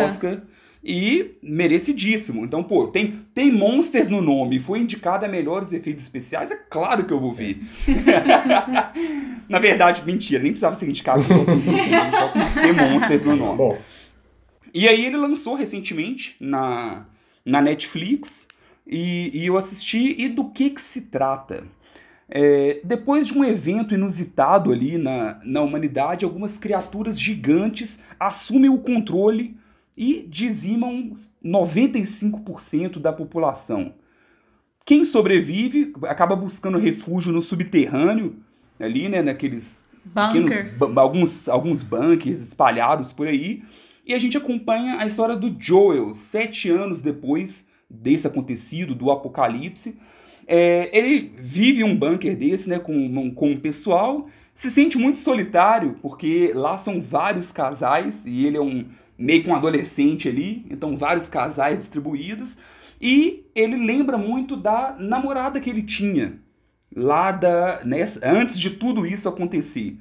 B: No Oscar. E merecidíssimo. Então, pô, tem, tem Monsters no nome, foi indicado a melhores efeitos especiais, é claro que eu vou ver. Na verdade, mentira, nem precisava ser indicado, só ter Monsters no nome.
C: Bom,
B: E aí ele lançou recentemente na, na Netflix e, e eu assisti. E do que que se trata? É, depois de um evento inusitado ali na, na humanidade, algumas criaturas gigantes assumem o controle e dizimam 95% da população. Quem sobrevive acaba buscando refúgio no subterrâneo, ali, né, naqueles
D: Bunkers.
B: pequenos alguns, alguns bunkers espalhados por aí. E a gente acompanha a história do Joel, sete anos depois desse acontecido, do apocalipse. É, ele vive um bunker desse, né, com, com pessoal, se sente muito solitário, porque lá são vários casais, e ele é um meio que um adolescente ali, então vários casais distribuídos, e ele lembra muito da namorada que ele tinha, lá da, nessa, antes de tudo isso acontecer.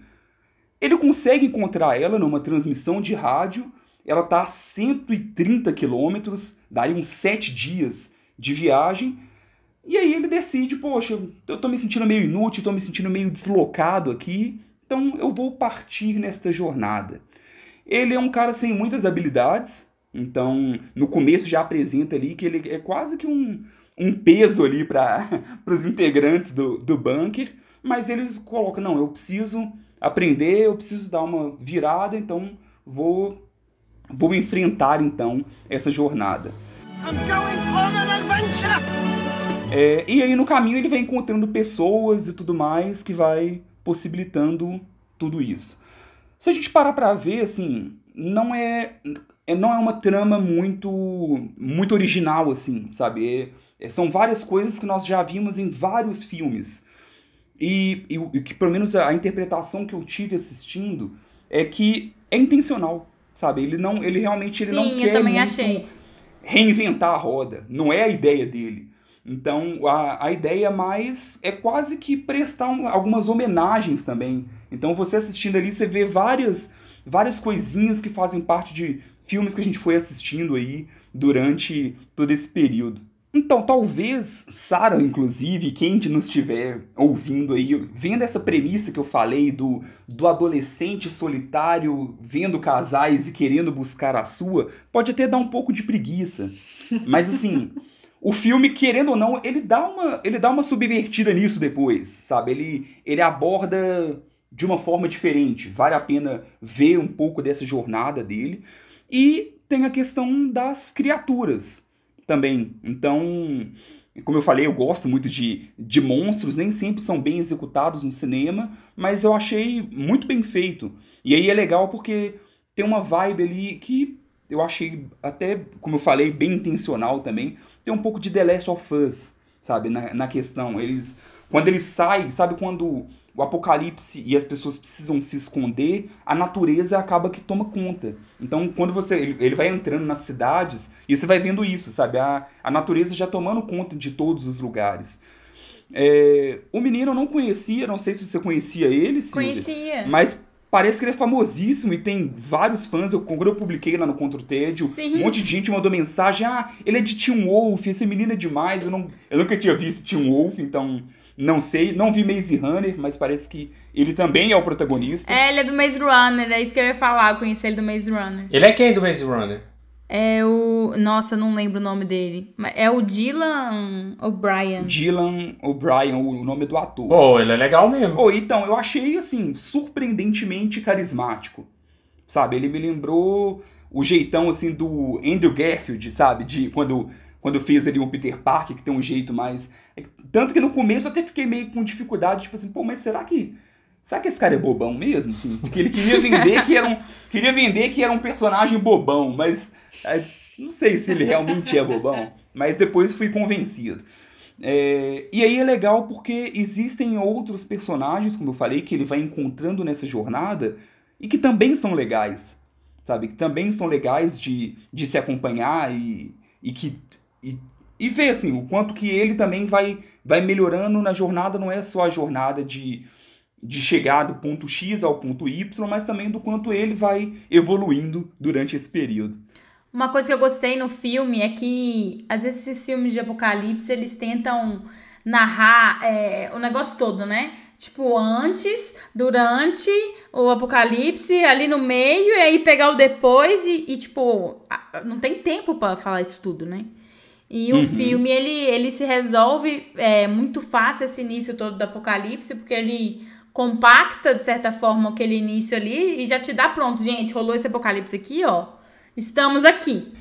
B: Ele consegue encontrar ela numa transmissão de rádio. Ela está a 130 quilômetros, daria uns 7 dias de viagem. E aí ele decide, poxa, eu tô me sentindo meio inútil, tô me sentindo meio deslocado aqui, então eu vou partir nesta jornada. Ele é um cara sem muitas habilidades, então no começo já apresenta ali que ele é quase que um, um peso ali para os integrantes do, do bunker, mas ele coloca, não, eu preciso aprender, eu preciso dar uma virada, então vou, vou enfrentar então essa jornada.
H: I'm going on an adventure!
B: É, e aí no caminho ele vai encontrando pessoas e tudo mais que vai possibilitando tudo isso. Se a gente parar pra ver, assim, não é, é- não é uma trama muito muito original, assim, sabe? É- é- são várias coisas que nós já vimos em vários filmes. E, e e que pelo menos a interpretação que eu tive assistindo é que é intencional, sabe? Ele não, ele realmente ele não
D: Sim,
B: quer
D: eu também achei.
B: reinventar a roda. Não é a ideia dele. Então, a, a ideia mais é quase que prestar um- algumas homenagens também. Então, você assistindo ali, você vê várias, várias coisinhas que fazem parte de filmes que a gente foi assistindo aí durante todo esse período. Então, talvez Sara, inclusive, quem nos estiver ouvindo aí, vendo essa premissa que eu falei do, do adolescente solitário vendo casais e querendo buscar a sua, pode até dar um pouco de preguiça. Mas assim, o filme, querendo ou não, ele dá uma, ele dá uma subvertida nisso depois, sabe? Ele, ele aborda de uma forma diferente. Vale a pena ver um pouco dessa jornada dele. E tem a questão das criaturas também. Então, como eu falei, eu gosto muito de, de monstros, nem sempre são bem executados no cinema, mas eu achei muito bem feito. E aí é legal porque tem uma vibe ali que eu achei até, como eu falei, bem intencional também. Tem um pouco de The Last of Us, sabe, na, na questão. Eles, quando eles saem, sabe quando o apocalipse e as pessoas precisam se esconder, a natureza acaba que toma conta. Então, quando você ele, ele vai entrando nas cidades, e você vai vendo isso, sabe? A, a natureza já tomando conta de todos os lugares. É, o menino eu não conhecia, não sei se você conhecia ele, Silvia.
D: Conhecia.
B: Mas parece que ele é famosíssimo e tem vários fãs. Eu, quando eu publiquei lá no Contra o Tédio,
D: Sim.
B: um monte de gente mandou mensagem: ah, ele é de Teen Wolf, esse menino é demais. Eu, não, eu nunca tinha visto Teen Wolf, então não sei. Não vi Maze Runner, mas parece que ele também é o protagonista.
D: É, ele é do Maze Runner, é isso que eu ia falar, eu conheci ele do Maze Runner.
C: Ele é quem do Maze Runner?
D: É o. Nossa, não lembro o nome dele. Mas É o Dylan O'Brien.
B: Dylan O'Brien, o nome do ator.
C: Pô, ele é legal mesmo.
B: Oh, então, eu achei, assim, surpreendentemente carismático. Sabe? Ele me lembrou o jeitão, assim, do Andrew Garfield, sabe? De quando, quando fez ali o Peter Parker, que tem um jeito mais... Tanto que no começo eu até fiquei meio com dificuldade, tipo assim, pô, mas será que... Será que esse cara é bobão mesmo? Assim, que ele queria vender que era um... Queria vender que era um personagem bobão, mas... é, não sei se ele realmente é bobão, mas depois fui convencido. É, e aí é legal porque existem outros personagens, como eu falei, que ele vai encontrando nessa jornada e que também são legais, sabe? Que também são legais de, de se acompanhar e, e que e, e ver assim o quanto que ele também vai vai melhorando na jornada. Não é só a jornada de de chegar do ponto X ao ponto Y, mas também do quanto ele vai evoluindo durante esse período.
D: Uma coisa que eu gostei no filme é que, às vezes, esses filmes de apocalipse, eles tentam narrar é, o negócio todo, né? Tipo, antes, durante o apocalipse, ali no meio, e aí pegar o depois e, e, tipo, não tem tempo pra falar isso tudo, né? E o
B: Uhum.
D: filme, ele, ele se resolve é, muito fácil esse início todo do apocalipse, porque ele compacta, de certa forma, aquele início ali e já te dá pronto. Gente, rolou esse apocalipse aqui, ó. Estamos aqui.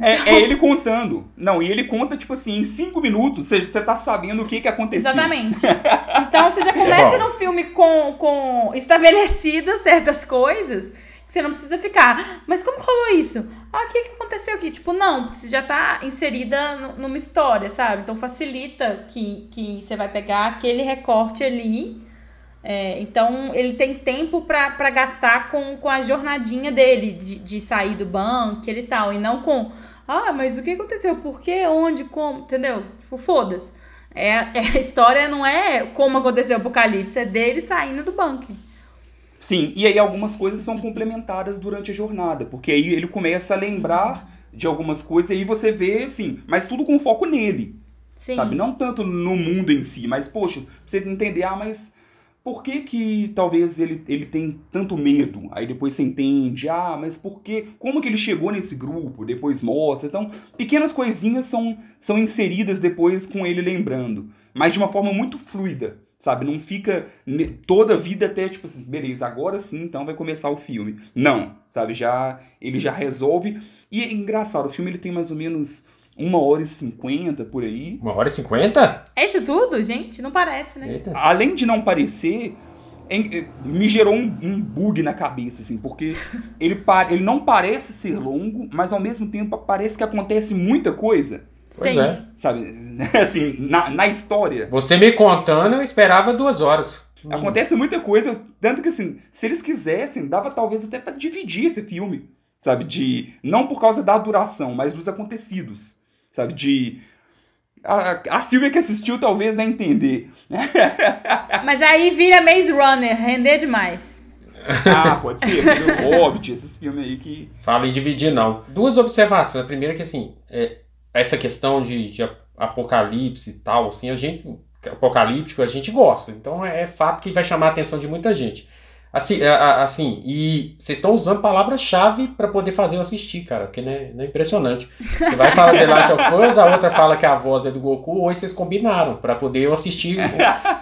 B: É, é ele contando. Não, e ele conta, tipo assim, em cinco minutos você, você tá sabendo o que, que aconteceu.
D: Exatamente. Então você já começa no filme com, com estabelecidas certas coisas que você não precisa ficar. Mas como rolou isso? Ah, o que, que aconteceu aqui? Tipo, não, porque você já tá inserida nu- numa história, sabe? Então facilita que, que você vai pegar aquele recorte ali. É, então ele tem tempo pra pra gastar com, com a jornadinha dele, de, de sair do banco e tal. E não com, ah, mas o que aconteceu? Por quê? Onde? Como? Entendeu? Tipo, foda-se. É, é- a história não é como aconteceu o apocalipse, é dele saindo do banco.
B: Sim, e aí algumas coisas são complementadas durante a jornada, porque aí ele começa a lembrar de algumas coisas e aí você vê, assim, mas tudo com foco nele,
D: Sim.
B: sabe? Não tanto no mundo em si, mas, poxa, pra você entender, ah, mas por que que talvez ele, ele tem tanto medo? Aí depois você entende, ah, mas por que, como que ele chegou nesse grupo? Depois mostra, então, pequenas coisinhas são, são inseridas depois com ele lembrando, mas de uma forma muito fluida, sabe? Não fica toda a vida até tipo assim, beleza, agora sim, então vai começar o filme. Não, sabe? Já ele já resolve. E é engraçado, o filme ele tem mais ou menos uma hora e cinquenta por aí.
C: Uma hora e cinquenta?
D: É isso tudo, gente? Não parece, né?
C: Eita.
B: Além de não parecer, em- eh, me gerou um, um bug na cabeça, assim, porque ele, ele não parece ser longo, mas ao mesmo tempo parece que acontece muita coisa,
C: Pois
D: Sim.
C: é.
B: sabe? Assim, na, na história.
C: Você me contando, eu esperava duas horas.
B: Acontece muita coisa, tanto que assim, se eles quisessem, dava talvez até pra dividir esse filme, sabe? De não por causa da duração, mas dos acontecidos, sabe? De a, a Silvia que assistiu talvez vai entender.
D: Mas aí vira Maze Runner, render demais.
B: ah, pode ser, o Hobbit, esses filmes aí que
C: Fala em dividir, não. Duas observações. A primeira é que, assim, é, essa questão de, de ap- apocalipse e tal, assim, a gente, apocalíptico, a gente gosta. Então, é fato que vai chamar a atenção de muita gente. Assim, a- assim e vocês estão usando palavras-chave para poder fazer eu assistir, cara, porque né, não é impressionante. Você vai falar The Last of Us, a outra fala que a voz é do Goku, hoje vocês combinaram para poder eu assistir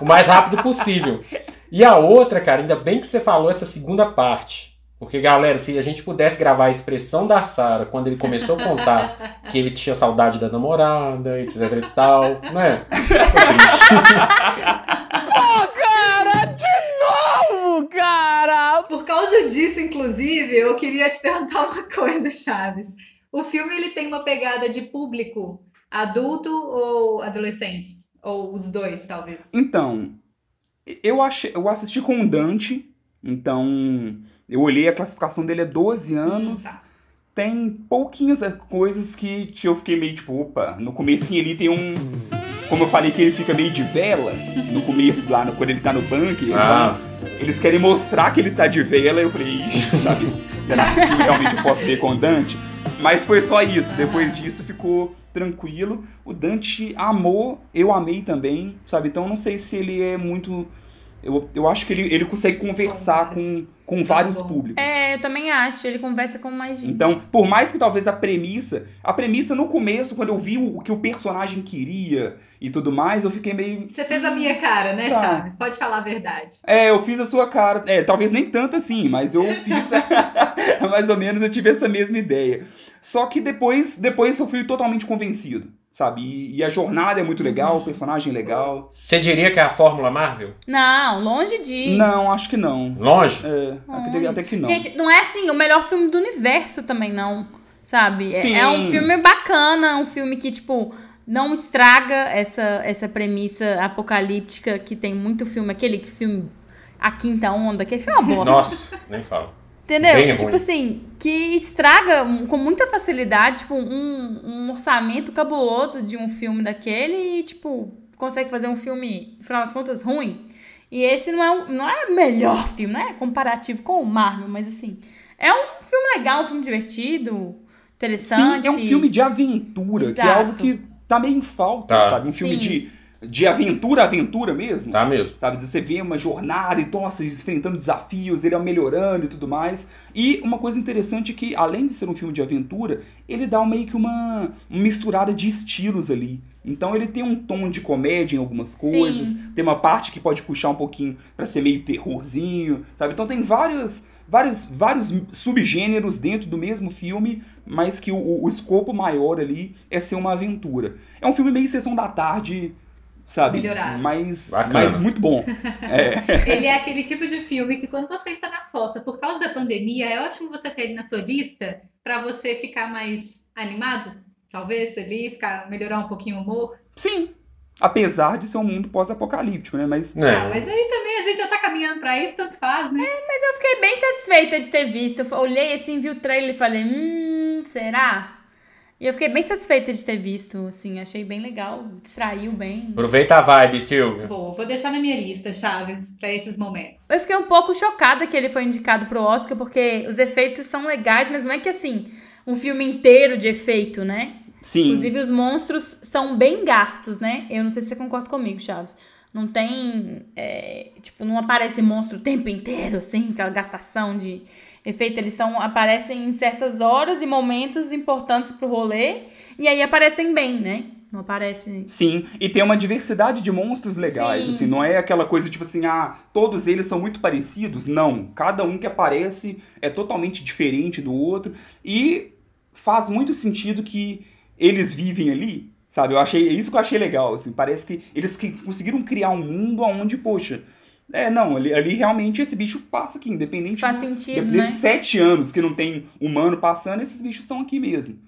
C: o, o mais rápido possível. E a outra, cara, ainda bem que você falou essa segunda parte. Porque, galera, se a gente pudesse gravar a expressão da Sarah quando ele começou a contar que ele tinha saudade da namorada, etc e tal, né?
A: causa disso, inclusive, eu queria te perguntar uma coisa, Chaves. O filme ele tem uma pegada de público adulto ou adolescente? Ou os dois, talvez?
B: Então, eu, achei, eu assisti com o Dante, então eu olhei, a classificação dele é 12 anos.
A: Hum, tá.
B: Tem pouquinhas coisas que, que eu fiquei meio tipo, opa, no comecinho ali tem um, como eu falei que ele fica meio de vela no começo, lá no- quando ele tá no bunker,
C: Ah.
B: então, eles querem mostrar que ele tá de vela, eu falei, ixi, sabe, será que realmente eu posso ver com o Dante? Mas foi só isso, depois disso ficou tranquilo. O Dante amou, eu amei também, sabe? Então não sei se ele é muito. Eu, eu acho que ele, ele consegue conversar com, com vários
A: bom.
B: públicos.
D: É, eu também acho. Ele conversa com mais gente.
B: Então, por mais que talvez a premissa, a premissa no começo, quando eu vi o, o que o personagem queria e tudo mais, eu fiquei meio.
A: Você fez a minha cara, né,
B: Tá.
A: Chaves? Pode falar a verdade.
B: É, eu fiz a sua cara. É, talvez nem tanto assim, mas eu fiz. mais ou menos eu tive essa mesma ideia. Só que depois, depois eu fui totalmente convencido, sabe? E, e a jornada é muito legal, o personagem é legal.
C: Você diria que é a Fórmula Marvel?
D: Não, longe de.
B: Não, acho que não.
C: Longe?
B: É, até, até que não.
D: Gente, não é assim o melhor filme do universo também, não. Sabe? É-
B: Sim.
D: É um filme bacana, um filme que, tipo, não estraga essa, essa premissa apocalíptica que tem muito filme. Aquele filme A Quinta Onda, que é filme uma bosta.
C: Nossa, nem falo.
D: Entendeu?
C: Bem
D: tipo
C: ruim.
D: assim, que estraga com muita facilidade, tipo, um, um orçamento cabuloso de um filme daquele e, tipo, consegue fazer um filme, no final das contas, ruim. E esse não é, o- não é o melhor filme, não é comparativo com o Marvel, mas assim, é um filme legal, um filme divertido,
B: Sim,
D: interessante.
B: é um filme de aventura, que é
D: Exato.
B: algo que tá meio em falta,
C: Tá.
B: sabe? Um filme
D: Sim.
B: de, de aventura, aventura mesmo.
C: Tá mesmo.
B: Sabe, você vê uma jornada e, nossa, enfrentando desafios, ele é melhorando e tudo mais. E uma coisa interessante é que, além de ser um filme de aventura, ele dá meio que uma, uma misturada de estilos ali. Então ele tem um tom de comédia em algumas
D: Sim.
B: coisas, tem uma parte que pode puxar um pouquinho pra ser meio terrorzinho, sabe? Então tem vários, vários, vários subgêneros dentro do mesmo filme, mas que o, o escopo maior ali é ser uma aventura. É um filme meio sessão da tarde, sabe?
A: Melhorado.
B: Mas,
C: Bacana.
B: mas muito bom. É.
A: Ele é aquele tipo de filme que quando você está na fossa por causa da pandemia, é ótimo você ter ele na sua lista pra você ficar mais animado, talvez ali, ficar melhorar um pouquinho o humor.
B: Sim. Apesar de ser um mundo pós-apocalíptico, né? Mas
C: É.
A: Ah, mas aí também a gente já tá caminhando pra isso, tanto faz, né?
D: Eu fiquei bem satisfeita de ter visto. Eu olhei assim, vi o trailer e falei, hum, será? E eu fiquei bem satisfeita de ter visto, assim, achei bem legal, distraiu bem.
C: Aproveita a vibe, Silvia.
A: Bom, vou deixar na minha lista, Chaves, pra esses momentos.
D: Eu fiquei um pouco chocada que ele foi indicado pro Oscar, porque os efeitos são legais, mas não é que assim, um filme inteiro de efeito, né?
B: sim.
D: Inclusive, os monstros são bem gastos, né? Eu não sei se você concorda comigo, Chaves. Não tem. é, tipo, não aparece monstro o tempo inteiro, assim, aquela gastação de efeito. Eles são, aparecem em certas horas e momentos importantes pro rolê. E aí aparecem bem, né? Não aparecem.
B: Sim, e tem uma diversidade de monstros legais,
D: Sim.
B: assim, não é aquela coisa tipo assim, ah, todos eles são muito parecidos, não, cada um que aparece é totalmente diferente do outro e faz muito sentido que eles vivem ali, sabe? Eu achei, é isso que eu achei legal, assim, parece que eles que conseguiram criar um mundo onde, poxa, é, não, ali, ali realmente esse bicho passa aqui, independente
D: Faz
B: do-
D: sentido,
B: de- desses
D: né?
B: sete anos que não tem humano passando, esses bichos estão aqui mesmo,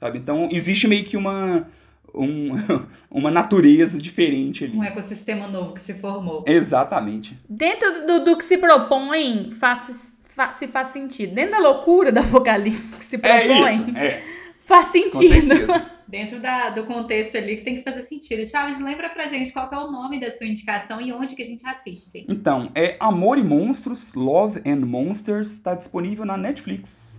B: sabe? Então existe meio que uma um- uma natureza diferente ali.
A: Um ecossistema novo que se formou.
B: Exatamente.
D: Dentro do, do que se propõe, faz, fa- se faz sentido. Dentro da loucura do apocalipse que se
B: É
D: propõe,
B: isso. É,
D: faz
B: com
D: sentido.
A: Dentro da- do contexto ali que tem que fazer sentido. Chaves, lembra pra gente qual é o nome da sua indicação e onde que a gente assiste.
B: Então, é Amor e Monstros, Love and Monsters, está disponível na Netflix.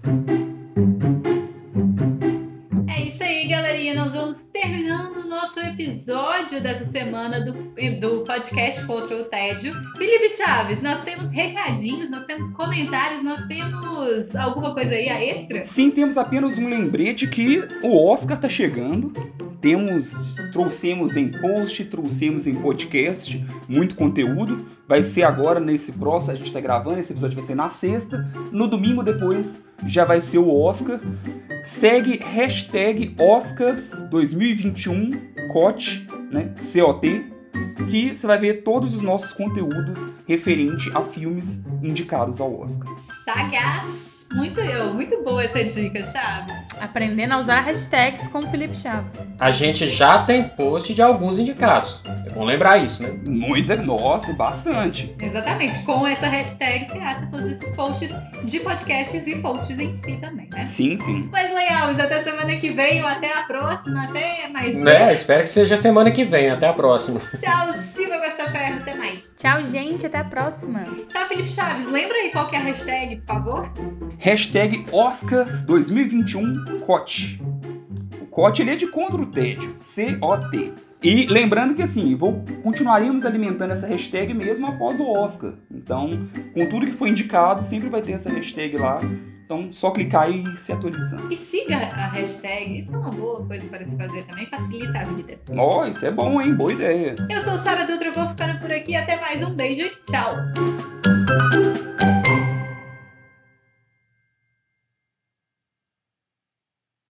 A: É isso aí, galerinha. Nós vamos terminando nosso episódio dessa semana do, do podcast Contra o Tédio. Felipe Chaves, nós temos recadinhos, nós temos comentários, nós temos alguma coisa aí a extra?
B: Sim, temos apenas um lembrete que o Oscar tá chegando. Temos, trouxemos em post, trouxemos em podcast, muito conteúdo. Vai ser agora nesse próximo, a gente tá gravando, esse episódio vai ser na sexta. No domingo depois já vai ser o Oscar. Segue hashtag Oscars 2021 COT, né? COT, que você vai ver todos os nossos conteúdos referente a filmes indicados ao Oscar.
A: Sagaz. Muito eu, muito boa essa dica, Chaves.
D: Aprendendo a usar hashtags com o Felipe Chaves.
C: A gente já tem post de alguns indicados. É bom lembrar isso, né?
B: Muita, nossa, bastante.
A: Exatamente. Com essa hashtag você acha todos esses posts de podcasts e posts em si também, né?
B: Sim, sim.
A: Wesley Alves, até semana que vem ou até a próxima, até mais.
C: Né? Espero que seja semana que vem. Até a próxima.
A: Tchau, Silvia Costa Ferro, até mais.
D: Tchau, gente. Até a próxima.
A: Tchau, Felipe Chaves. Lembra aí qual que é a hashtag, por favor?
B: Hashtag Oscars 2021 COT. O COT ele é de contra o tédio. C-O-T. E lembrando que assim, vou, continuaremos alimentando essa hashtag mesmo após o Oscar. Então, com tudo que foi indicado, sempre vai ter essa hashtag lá. Então, só clicar e ir se atualizando.
A: E siga a hashtag. Isso é uma boa coisa para se fazer também. Facilita a vida.
B: Ó, oh, isso é bom, hein? Boa ideia.
A: Eu sou Sara Dutra, vou ficando por aqui. Até mais. Um beijo e tchau.